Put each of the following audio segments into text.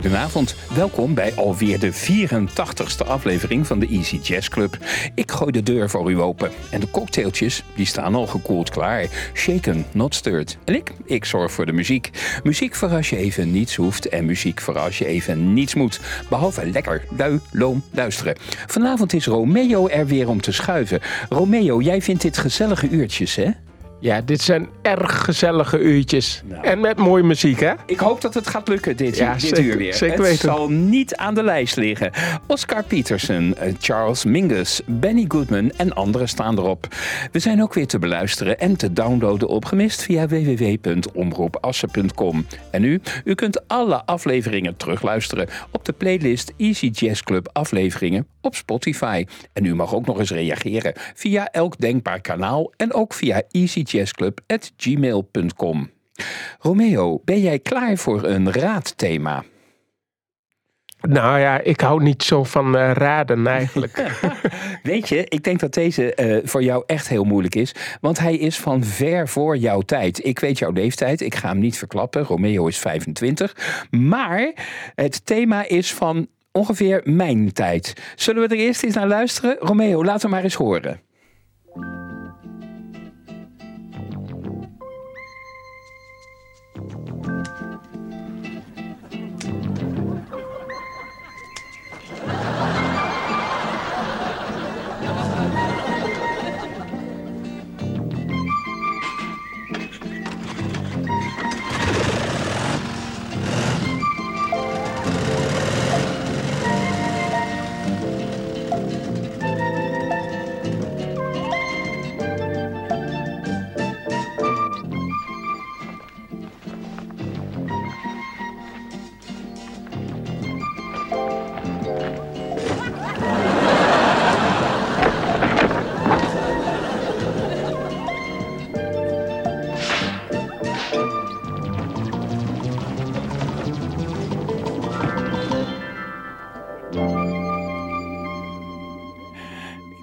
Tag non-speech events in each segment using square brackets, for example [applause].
Goedenavond, welkom bij alweer de 84ste aflevering van de Easy Jazz Club. Ik gooi de deur voor u open en de cocktailtjes die staan al gekoeld klaar. Shaken, not stirred. En ik, ik zorg voor de muziek. Muziek voor als je even niets hoeft en muziek voor als je even niets moet. Behalve lekker, lui, loom, luisteren. Vanavond is Romeo er weer om te schuiven. Romeo, jij vindt dit gezellige uurtjes, hè? Ja, dit zijn erg gezellige uurtjes. Nou. En met mooie muziek, hè? Ik hoop dat het gaat lukken dit, ja, dit zeker, uur weer. Zeker het zal niet aan de lijst liggen. Oscar Peterson, eh, Charles Mingus, Benny Goodman en anderen staan erop. We zijn ook weer te beluisteren en te downloaden op gemist via www.omroepassen.com. En u, u kunt alle afleveringen terugluisteren op de playlist Easy Jazz Club afleveringen op Spotify. En u mag ook nog eens reageren via elk denkbaar kanaal en ook via Easy jazzclub.gmail.com. Romeo, ben jij klaar voor een raadthema? Nou ja, ik hou niet zo van uh, raden eigenlijk. [laughs] Weet je, ik denk dat deze uh, voor jou echt heel moeilijk is. Want hij is van ver voor jouw tijd. Ik weet jouw leeftijd, ik ga hem niet verklappen. Romeo is 25. Maar het thema is van ongeveer mijn tijd. Zullen we er eerst eens naar luisteren? Romeo, laten we maar eens horen.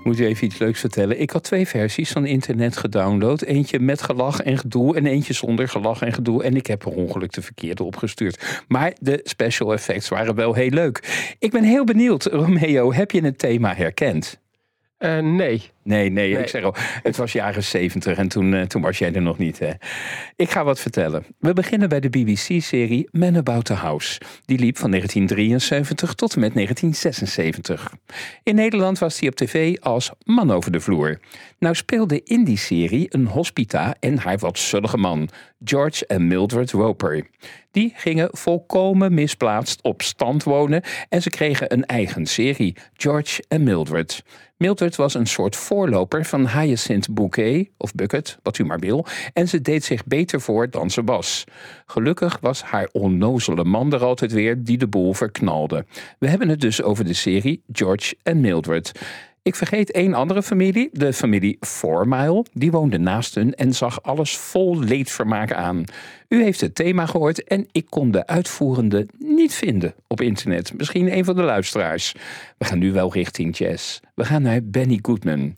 Moet u even iets leuks vertellen. Ik had twee versies van internet gedownload. Eentje met gelach en gedoe en eentje zonder gelach en gedoe. En ik heb per ongeluk de verkeerde opgestuurd. Maar de special effects waren wel heel leuk. Ik ben heel benieuwd, Romeo, heb je het thema herkend? Uh, nee. Nee, nee, ik zeg al, het was jaren zeventig en toen, uh, toen was jij er nog niet. Hè? Ik ga wat vertellen. We beginnen bij de BBC-serie Man About the House. Die liep van 1973 tot en met 1976. In Nederland was die op tv als Man over de vloer. Nou speelde in die serie een hospita en haar wat zullige man, George en Mildred Roper. Die gingen volkomen misplaatst op stand wonen en ze kregen een eigen serie, George en Mildred. Mildred was een soort voorloper van Hyacinth Bouquet, of Bucket, wat u maar wil, en ze deed zich beter voor dan ze was. Gelukkig was haar onnozele man er altijd weer die de boel verknalde. We hebben het dus over de serie George en Mildred. Ik vergeet één andere familie, de familie Fourmile. Die woonde naast hun en zag alles vol leedvermaak aan. U heeft het thema gehoord en ik kon de uitvoerende niet vinden op internet. Misschien een van de luisteraars. We gaan nu wel richting jazz. We gaan naar Benny Goodman.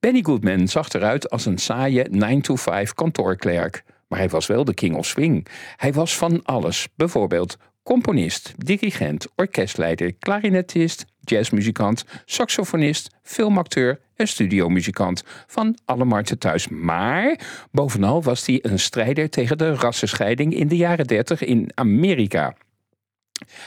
Benny Goodman zag eruit als een saaie 9-to-5 kantoorklerk. Maar hij was wel de king of swing. Hij was van alles. Bijvoorbeeld componist, dirigent, orkestleider, klarinetist, jazzmuzikant, saxofonist, filmacteur en studiomuzikant van alle markten thuis. Maar bovenal was hij een strijder tegen de rassenscheiding in de jaren 30 in Amerika.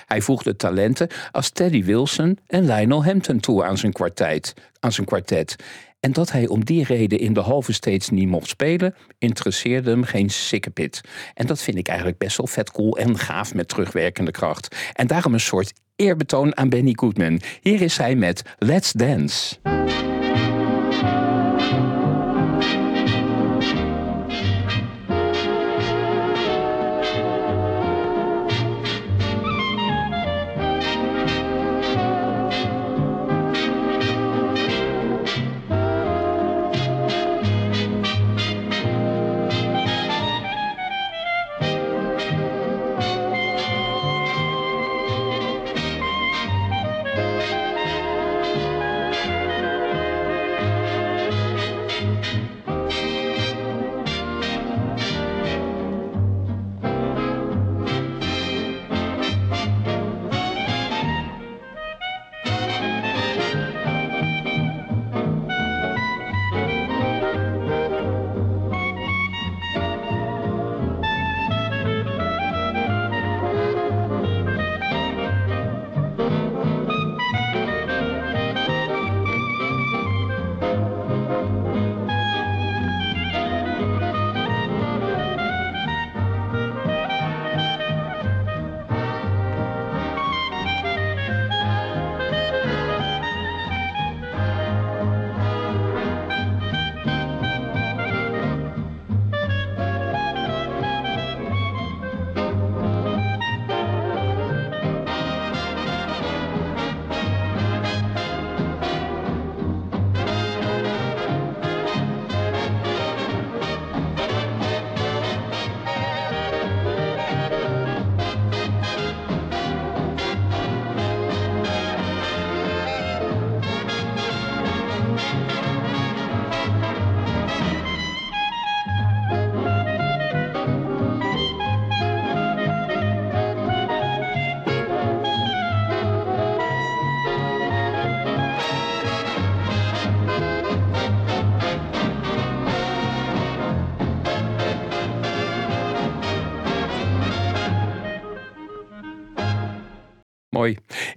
Hij voegde talenten als Teddy Wilson en Lionel Hampton toe aan zijn, kwartet, aan zijn kwartet. En dat hij om die reden in de halve steeds niet mocht spelen, interesseerde hem geen sikkepit. En dat vind ik eigenlijk best wel vet cool en gaaf met terugwerkende kracht. En daarom een soort eerbetoon aan Benny Goodman. Hier is hij met Let's Dance.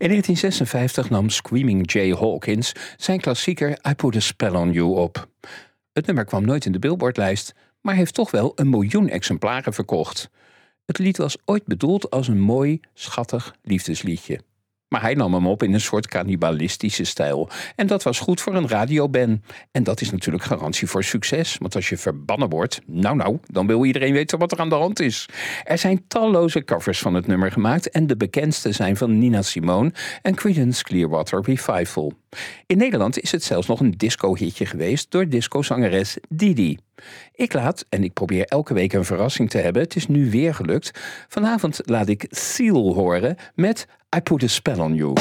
In 1956 nam Screaming Jay Hawkins zijn klassieker I Put a Spell on You op. Het nummer kwam nooit in de Billboardlijst, maar heeft toch wel een miljoen exemplaren verkocht. Het lied was ooit bedoeld als een mooi, schattig liefdesliedje. Maar hij nam hem op in een soort cannibalistische stijl. En dat was goed voor een radioban. En dat is natuurlijk garantie voor succes. Want als je verbannen wordt, nou nou, dan wil iedereen weten wat er aan de hand is. Er zijn talloze covers van het nummer gemaakt. En de bekendste zijn van Nina Simone en Creedence Clearwater Revival. In Nederland is het zelfs nog een disco-hitje geweest door disco-zangeres Didi. Ik laat, en ik probeer elke week een verrassing te hebben, het is nu weer gelukt. Vanavond laat ik Seal horen met I Put a Spell on You.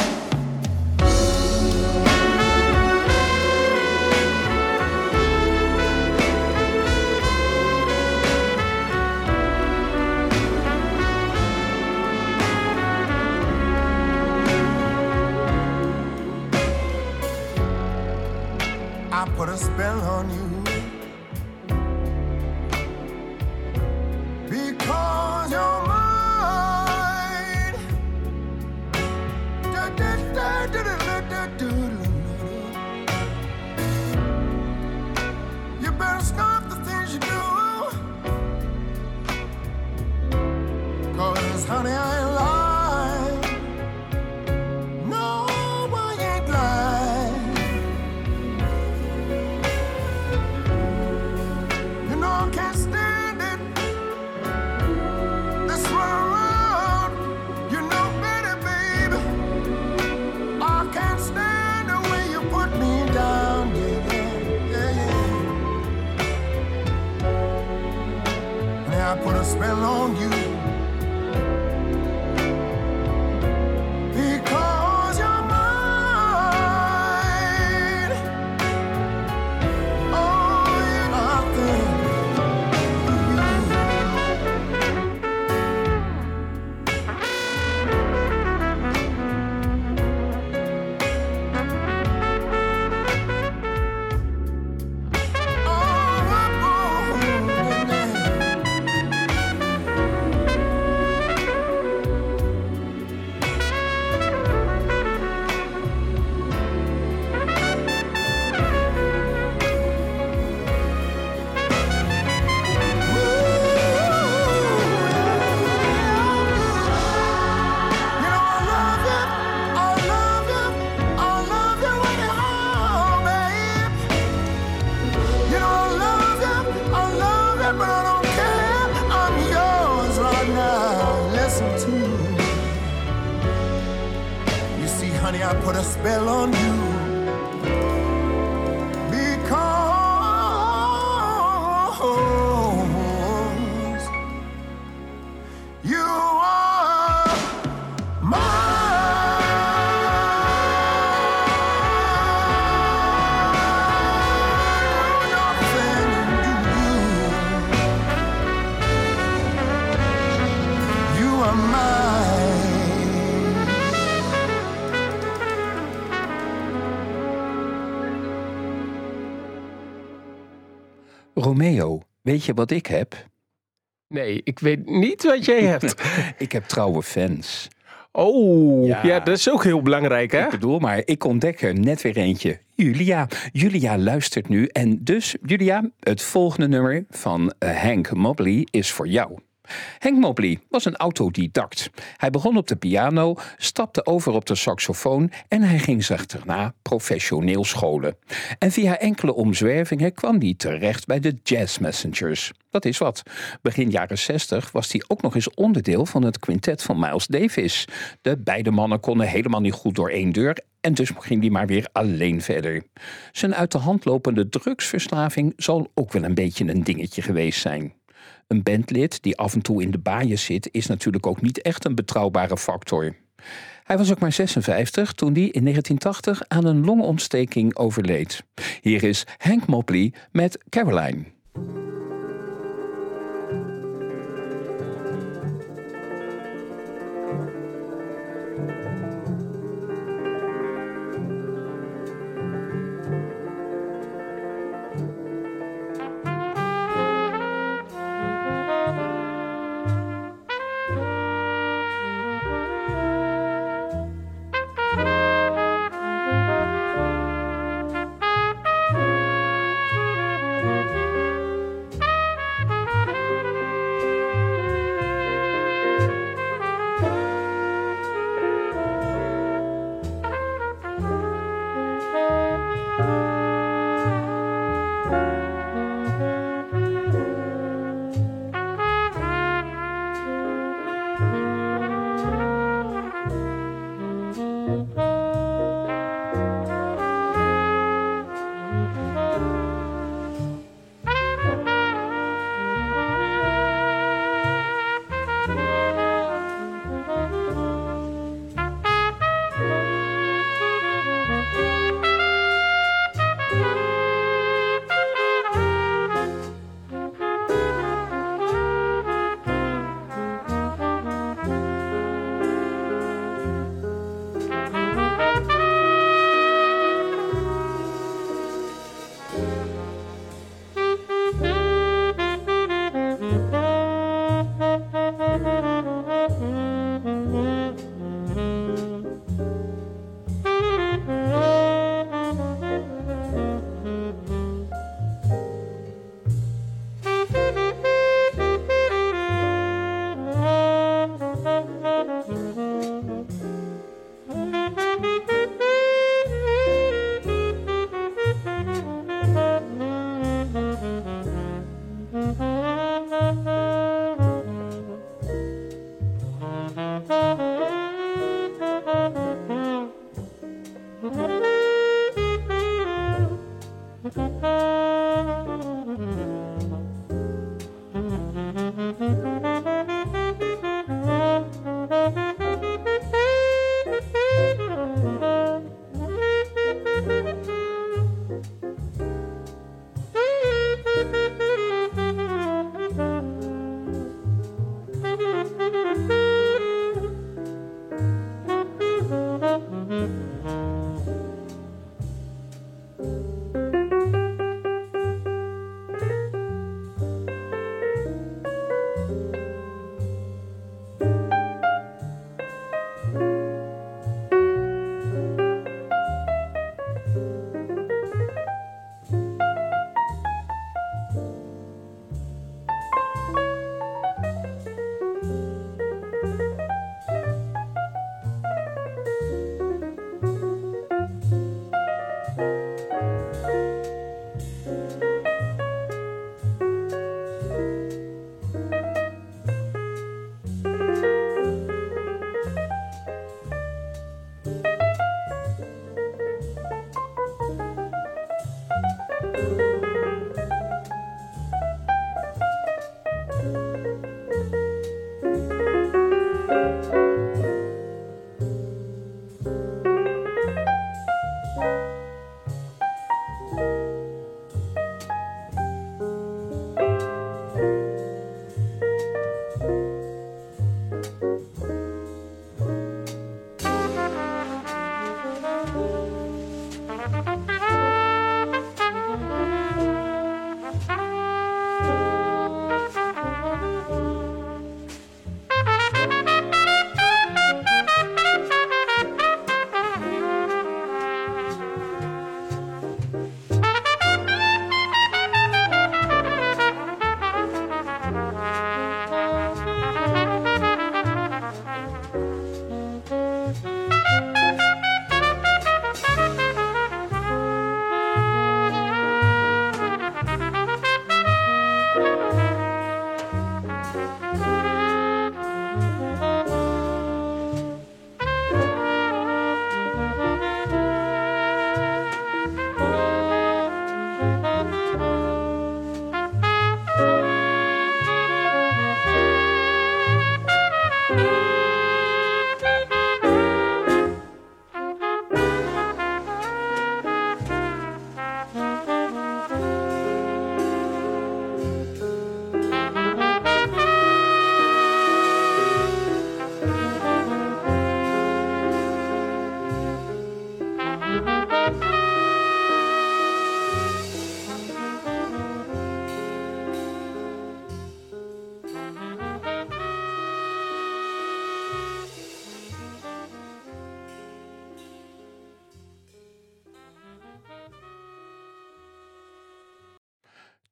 Weet je wat ik heb? Nee, ik weet niet wat jij hebt. [laughs] Ik heb trouwe fans. Oh, Ja. ja. dat is ook heel belangrijk, hè? Ik bedoel, maar ik ontdek er net weer eentje. Julia. Julia luistert nu. En dus, Julia, het volgende nummer van eh, Hank Mobley is voor jou. Hank Mobley was een autodidact. Hij begon op de piano, stapte over op de saxofoon en hij ging zich daarna professioneel scholen. En via enkele omzwervingen kwam hij terecht bij de Jazz Messengers. Dat is wat. Begin jaren 60 was hij ook nog eens onderdeel van het quintet van Miles Davis. De beide mannen konden helemaal niet goed door één deur en dus ging hij maar weer alleen verder. Zijn uit de hand lopende drugsverslaving zal ook wel een beetje een dingetje geweest zijn. Een bandlid die af en toe in de baaien zit, is natuurlijk ook niet echt een betrouwbare factor. Hij was ook maar 56 toen hij in 1980 aan een longontsteking overleed. Hier is Hank Mobley met Caroline.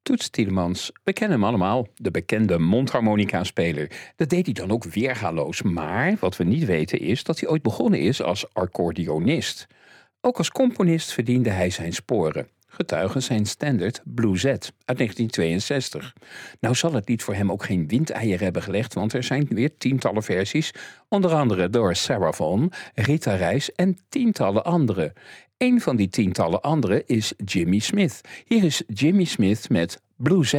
Toets Tielemans, we kennen hem allemaal, de bekende mondharmonica-speler. Dat deed hij dan ook weergaloos, maar wat we niet weten is dat hij ooit begonnen is als accordeonist. Ook als componist verdiende hij zijn sporen. Getuigen zijn standard Blue Z uit 1962. Nou zal het lied voor hem ook geen windeier hebben gelegd, want er zijn weer tientallen versies, onder andere door Sarah Vaughan, Rita Reis en tientallen anderen. Een van die tientallen anderen is Jimmy Smith. Hier is Jimmy Smith met Blue Z.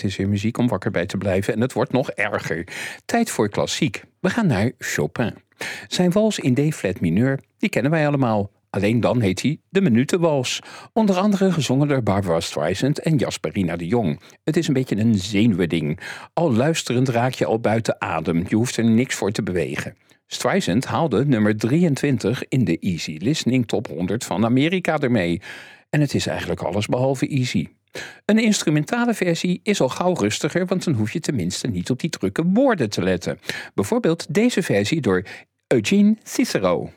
het is weer muziek om wakker bij te blijven en het wordt nog erger. Tijd voor klassiek. We gaan naar Chopin. Zijn wals in D-flat mineur, die kennen wij allemaal. Alleen dan heet hij de Minutenwals. Onder andere gezongen door Barbara Streisand en Jasperina de Jong. Het is een beetje een zenuwending. Al luisterend raak je al buiten adem. Je hoeft er niks voor te bewegen. Streisand haalde nummer 23 in de Easy Listening Top 100 van Amerika ermee. En het is eigenlijk alles behalve easy. Een instrumentale versie is al gauw rustiger, want dan hoef je tenminste niet op die drukke woorden te letten. Bijvoorbeeld deze versie door Eugene Cicero.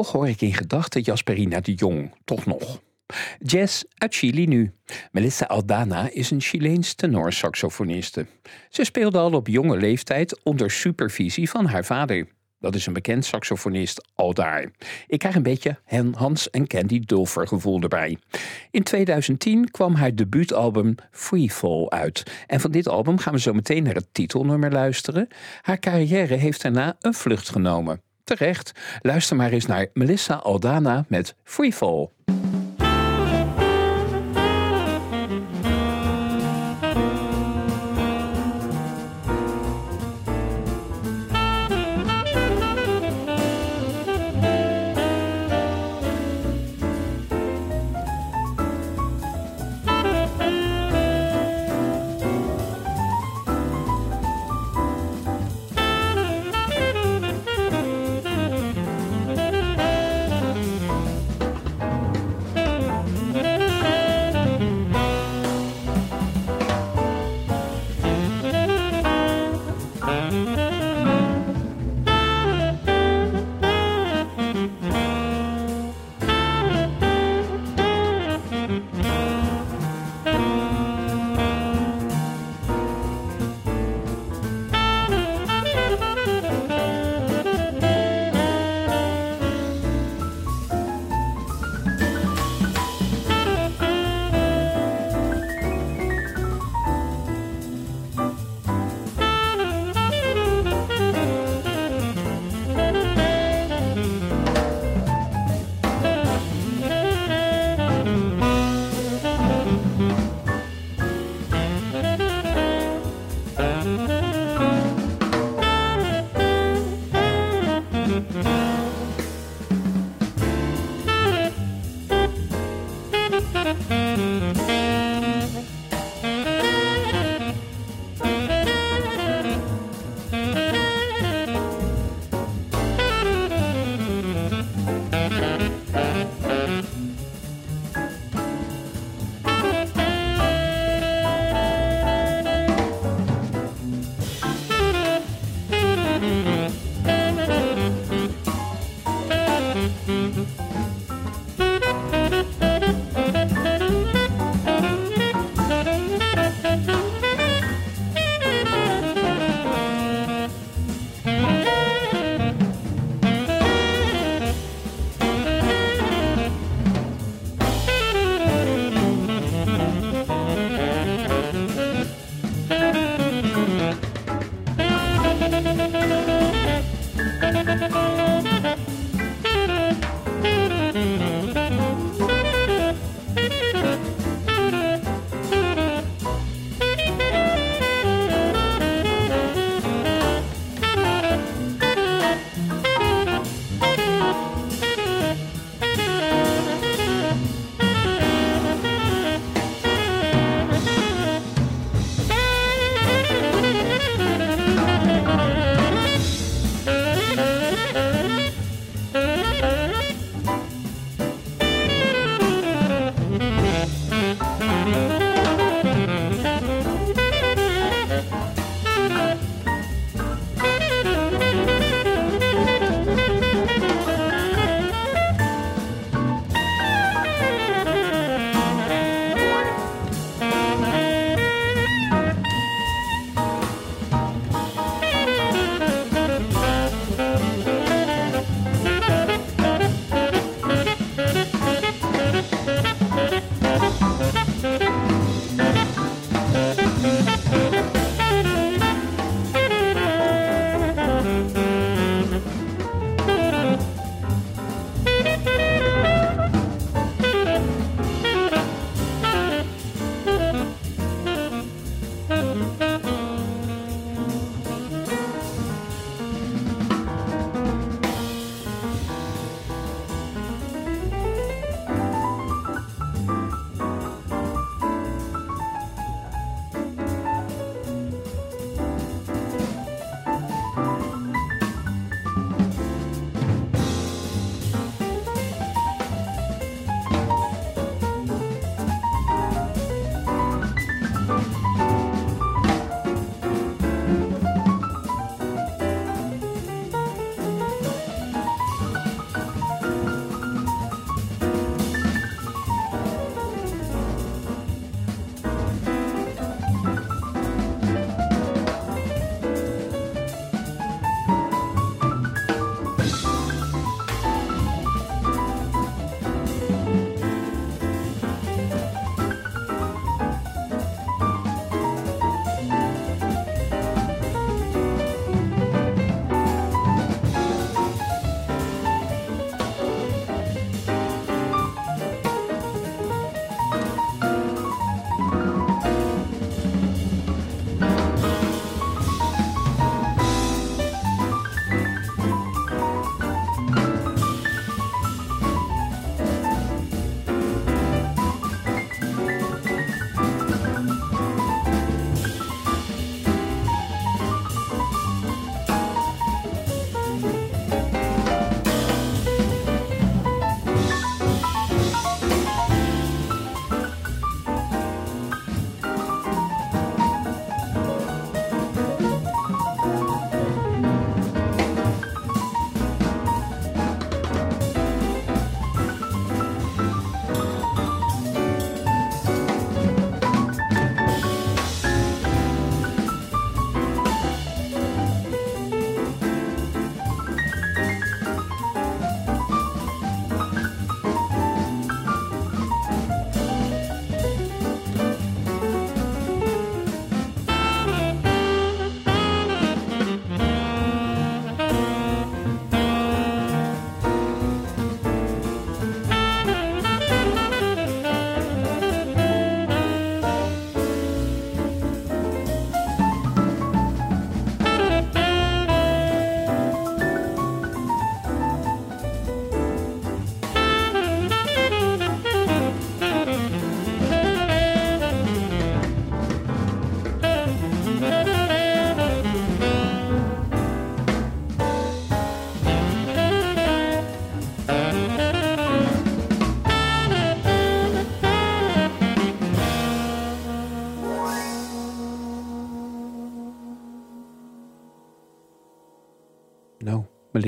Toch hoor ik in gedachten Jasperina de Jong, toch nog. Jazz uit Chili nu. Melissa Aldana is een Chileens tenorsaxofoniste. Ze speelde al op jonge leeftijd onder supervisie van haar vader. Dat is een bekend saxofonist al daar. Ik krijg een beetje Hans en Candy Dulfer gevoel erbij. In 2010 kwam haar debuutalbum Freefall uit. En van dit album gaan we zo meteen naar het titelnummer luisteren. Haar carrière heeft daarna een vlucht genomen. Terecht. Luister maar eens naar Melissa Aldana met Freefall.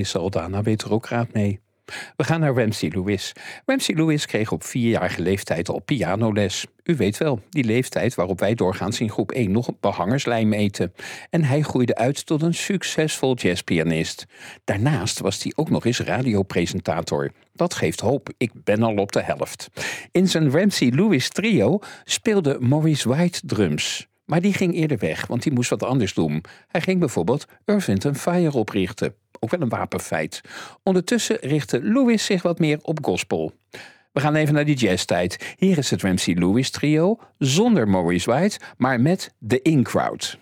Melissa Aldana weet er ook raad mee. We gaan naar Ramsey Lewis. Ramsey Lewis kreeg op vierjarige leeftijd al pianoles. U weet wel, die leeftijd waarop wij doorgaans in groep 1 nog behangerslijm eten. En hij groeide uit tot een succesvol jazzpianist. Daarnaast was hij ook nog eens radiopresentator. Dat geeft hoop, ik ben al op de helft. In zijn Ramsey Lewis trio speelde Maurice White drums. Maar die ging eerder weg, want die moest wat anders doen. Hij ging bijvoorbeeld Wind Fire oprichten ook wel een wapenfeit. Ondertussen richtte Lewis zich wat meer op gospel. We gaan even naar die jazztijd. Hier is het Ramsey Lewis trio, zonder Maurice White, maar met de In Crowd.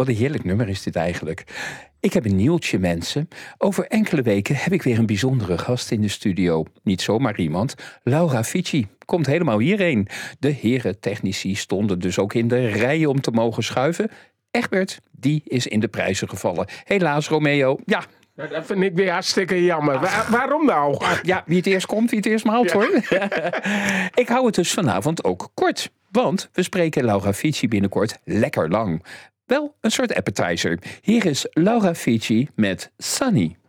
Wat een heerlijk nummer is dit eigenlijk. Ik heb een nieuwtje, mensen. Over enkele weken heb ik weer een bijzondere gast in de studio. Niet zomaar iemand. Laura Fici komt helemaal hierheen. De heren technici stonden dus ook in de rijen om te mogen schuiven. Egbert, die is in de prijzen gevallen. Helaas, Romeo. Ja, dat vind ik weer hartstikke jammer. Wa- waarom nou? ja, wie het eerst komt, wie het eerst maalt hoor. [laughs] ik hou het dus vanavond ook kort. Want we spreken Laura Fici binnenkort lekker lang. Wel een soort appetizer. Hier is Laura Fici met sunny.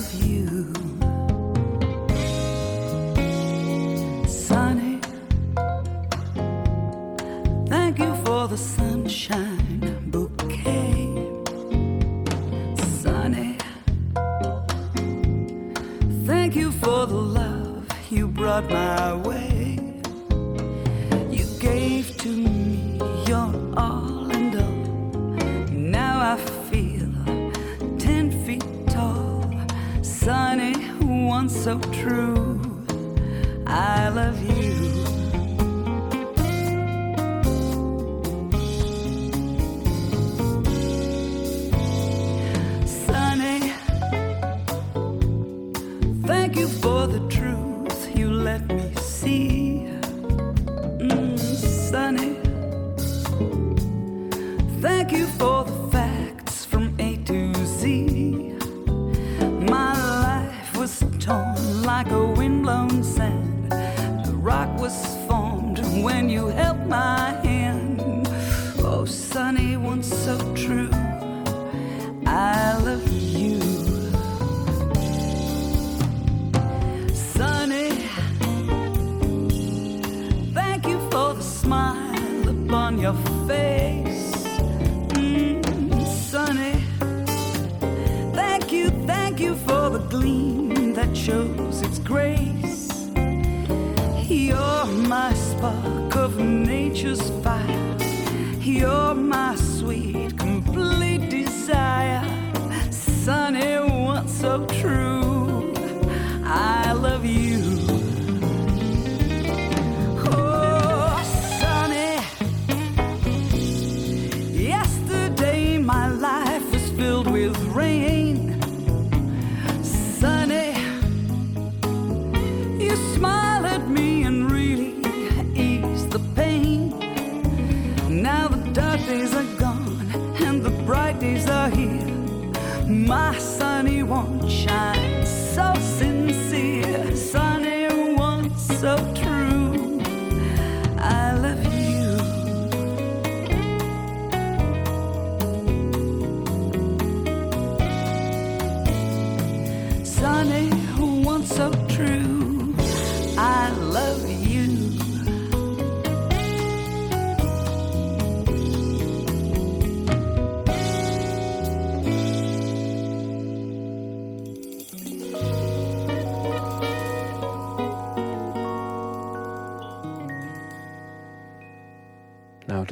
I love you.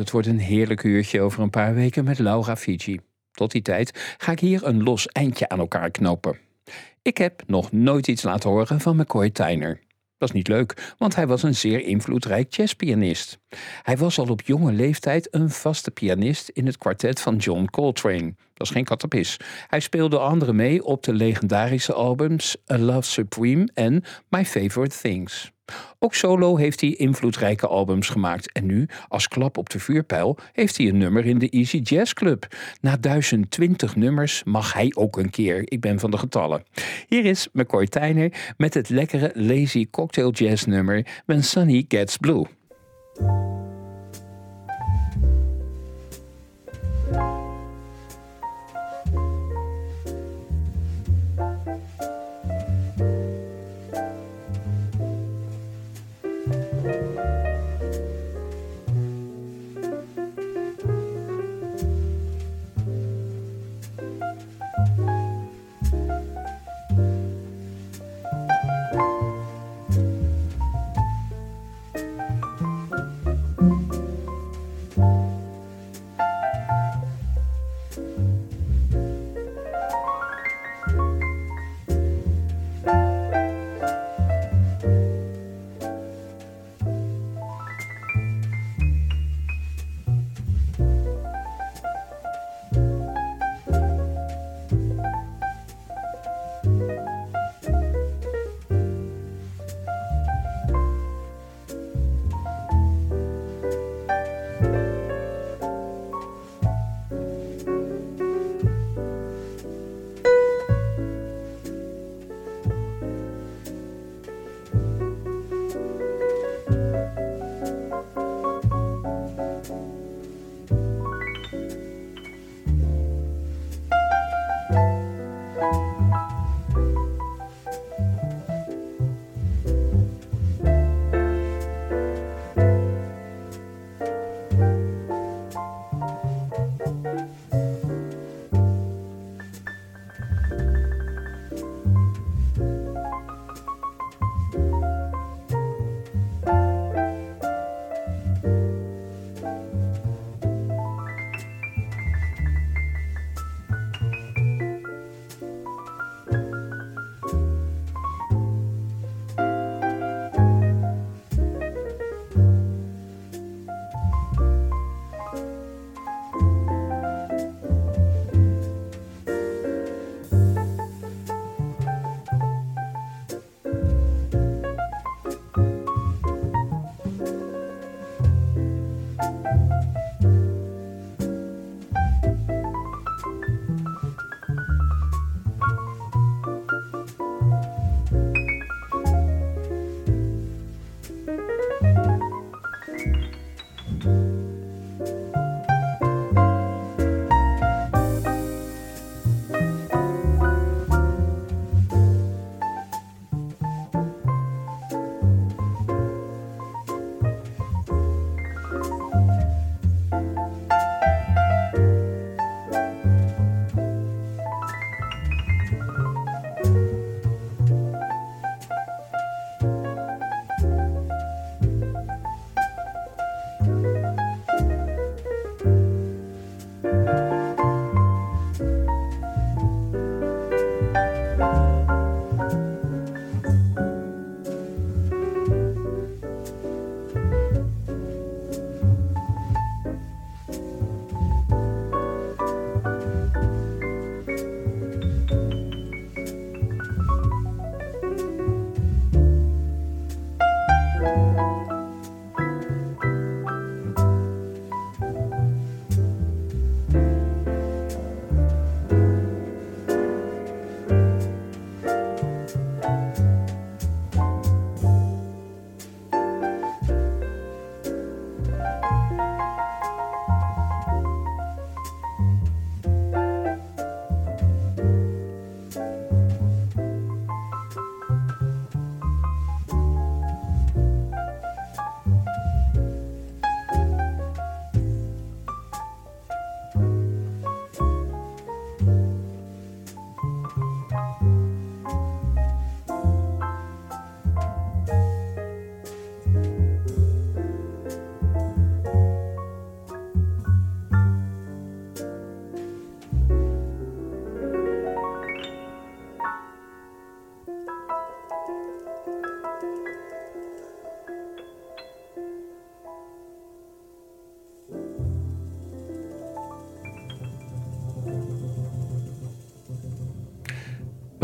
Dat wordt een heerlijk uurtje over een paar weken met Laura Fiji. Tot die tijd ga ik hier een los eindje aan elkaar knopen. Ik heb nog nooit iets laten horen van McCoy Tyner. Dat is niet leuk, want hij was een zeer invloedrijk jazzpianist. Hij was al op jonge leeftijd een vaste pianist in het kwartet van John Coltrane. Dat is geen kattenpis. Hij speelde anderen mee op de legendarische albums A Love Supreme en My Favorite Things. Ook solo heeft hij invloedrijke albums gemaakt. En nu, als klap op de vuurpijl, heeft hij een nummer in de Easy Jazz Club. Na 1020 nummers mag hij ook een keer. Ik ben van de getallen. Hier is McCoy Tyner met het lekkere lazy cocktail jazz nummer When Sunny Gets Blue.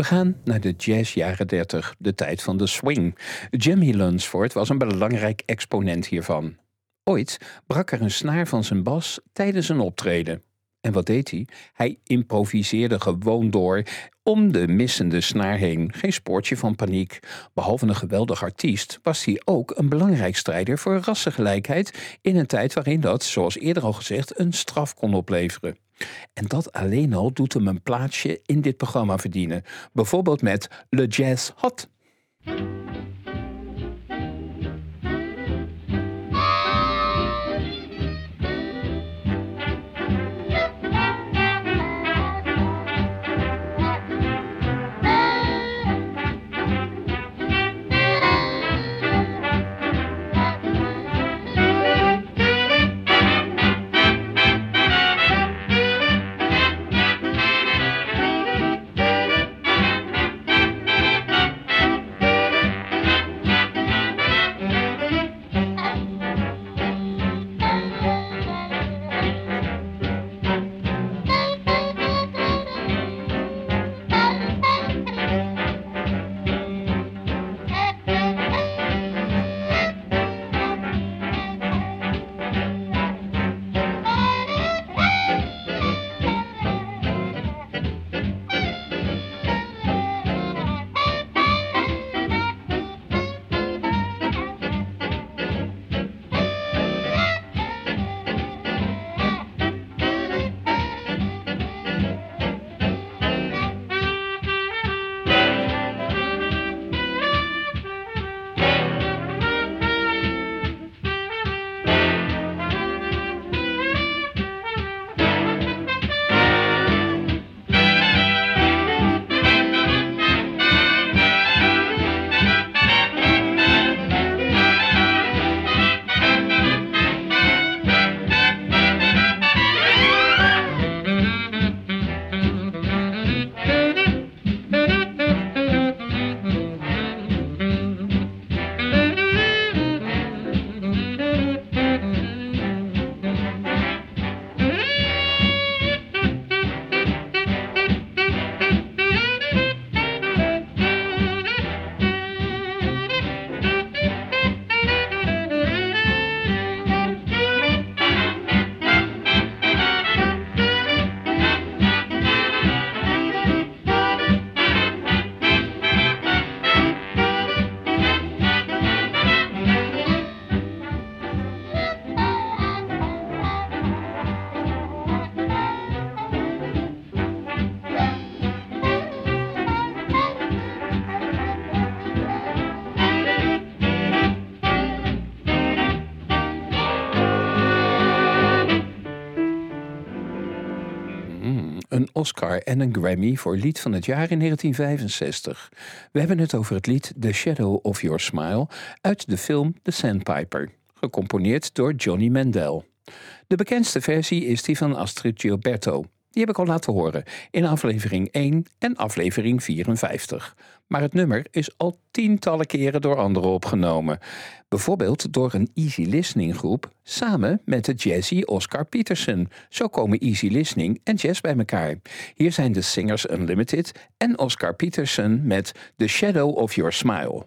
Gaan naar de jazz jaren 30, de tijd van de swing. Jimmy Lunsford was een belangrijk exponent hiervan. Ooit brak er een snaar van zijn bas tijdens een optreden. En wat deed hij? Hij improviseerde gewoon door om de missende snaar heen. Geen spoortje van paniek. Behalve een geweldig artiest was hij ook een belangrijk strijder voor rassengelijkheid in een tijd waarin dat, zoals eerder al gezegd, een straf kon opleveren. En dat alleen al doet hem een plaatsje in dit programma verdienen. Bijvoorbeeld met Le Jazz Hot. Oscar en een Grammy voor lied van het jaar in 1965. We hebben het over het lied The Shadow of Your Smile uit de film The Sandpiper, gecomponeerd door Johnny Mandel. De bekendste versie is die van Astrid Gilberto. Die heb ik al laten horen in aflevering 1 en aflevering 54. Maar het nummer is al tientallen keren door anderen opgenomen. Bijvoorbeeld door een Easy Listening groep samen met de jazzy Oscar Peterson. Zo komen Easy Listening en jazz bij elkaar. Hier zijn de Singers Unlimited en Oscar Peterson met The Shadow of Your Smile.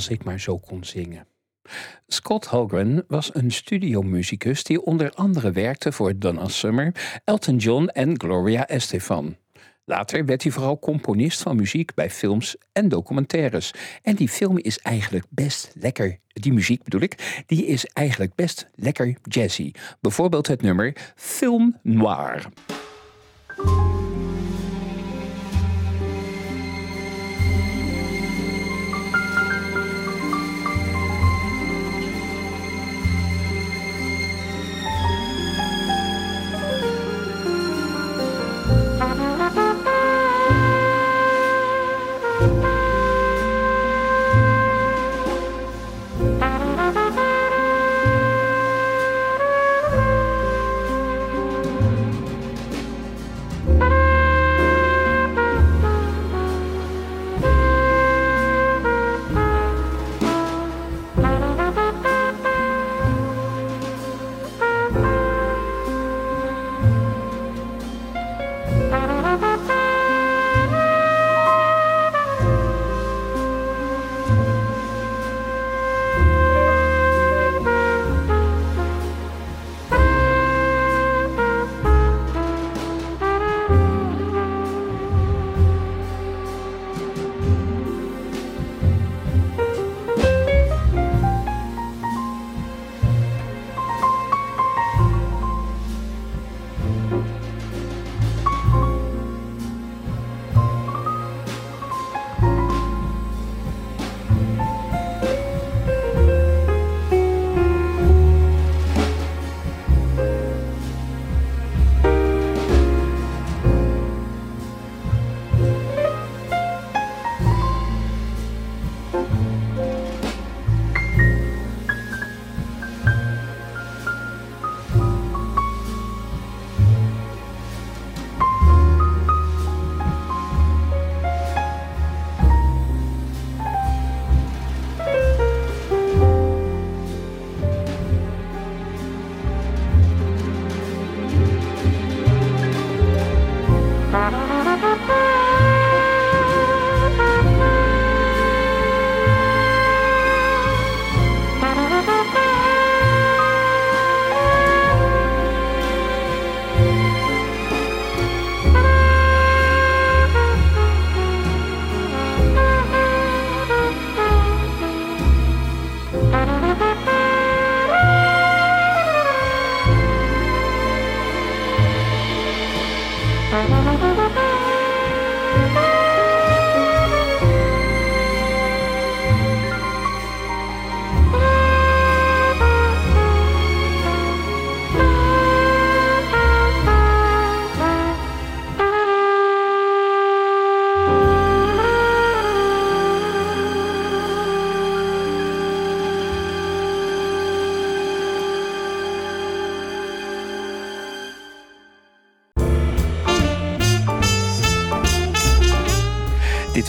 Als ik maar zo kon zingen. Scott Holgren was een studiomuzikus die onder andere werkte voor Donna Summer, Elton John en Gloria Estefan. Later werd hij vooral componist van muziek bij films en documentaires. En die film is eigenlijk best lekker. Die muziek bedoel ik, die is eigenlijk best lekker jazzy. Bijvoorbeeld het nummer Film Noir.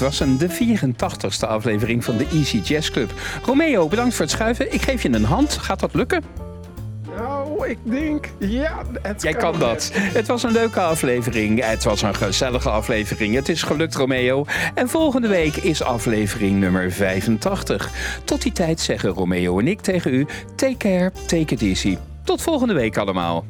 Was een de 84ste aflevering van de Easy Jazz Club. Romeo, bedankt voor het schuiven. Ik geef je een hand. Gaat dat lukken? Nou, ik denk, ja, het Jij kan dat. Het was een leuke aflevering. Het was een gezellige aflevering. Het is gelukt, Romeo. En volgende week is aflevering nummer 85. Tot die tijd zeggen Romeo en ik tegen u: take care, take it easy. Tot volgende week allemaal.